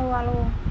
啊啊喽。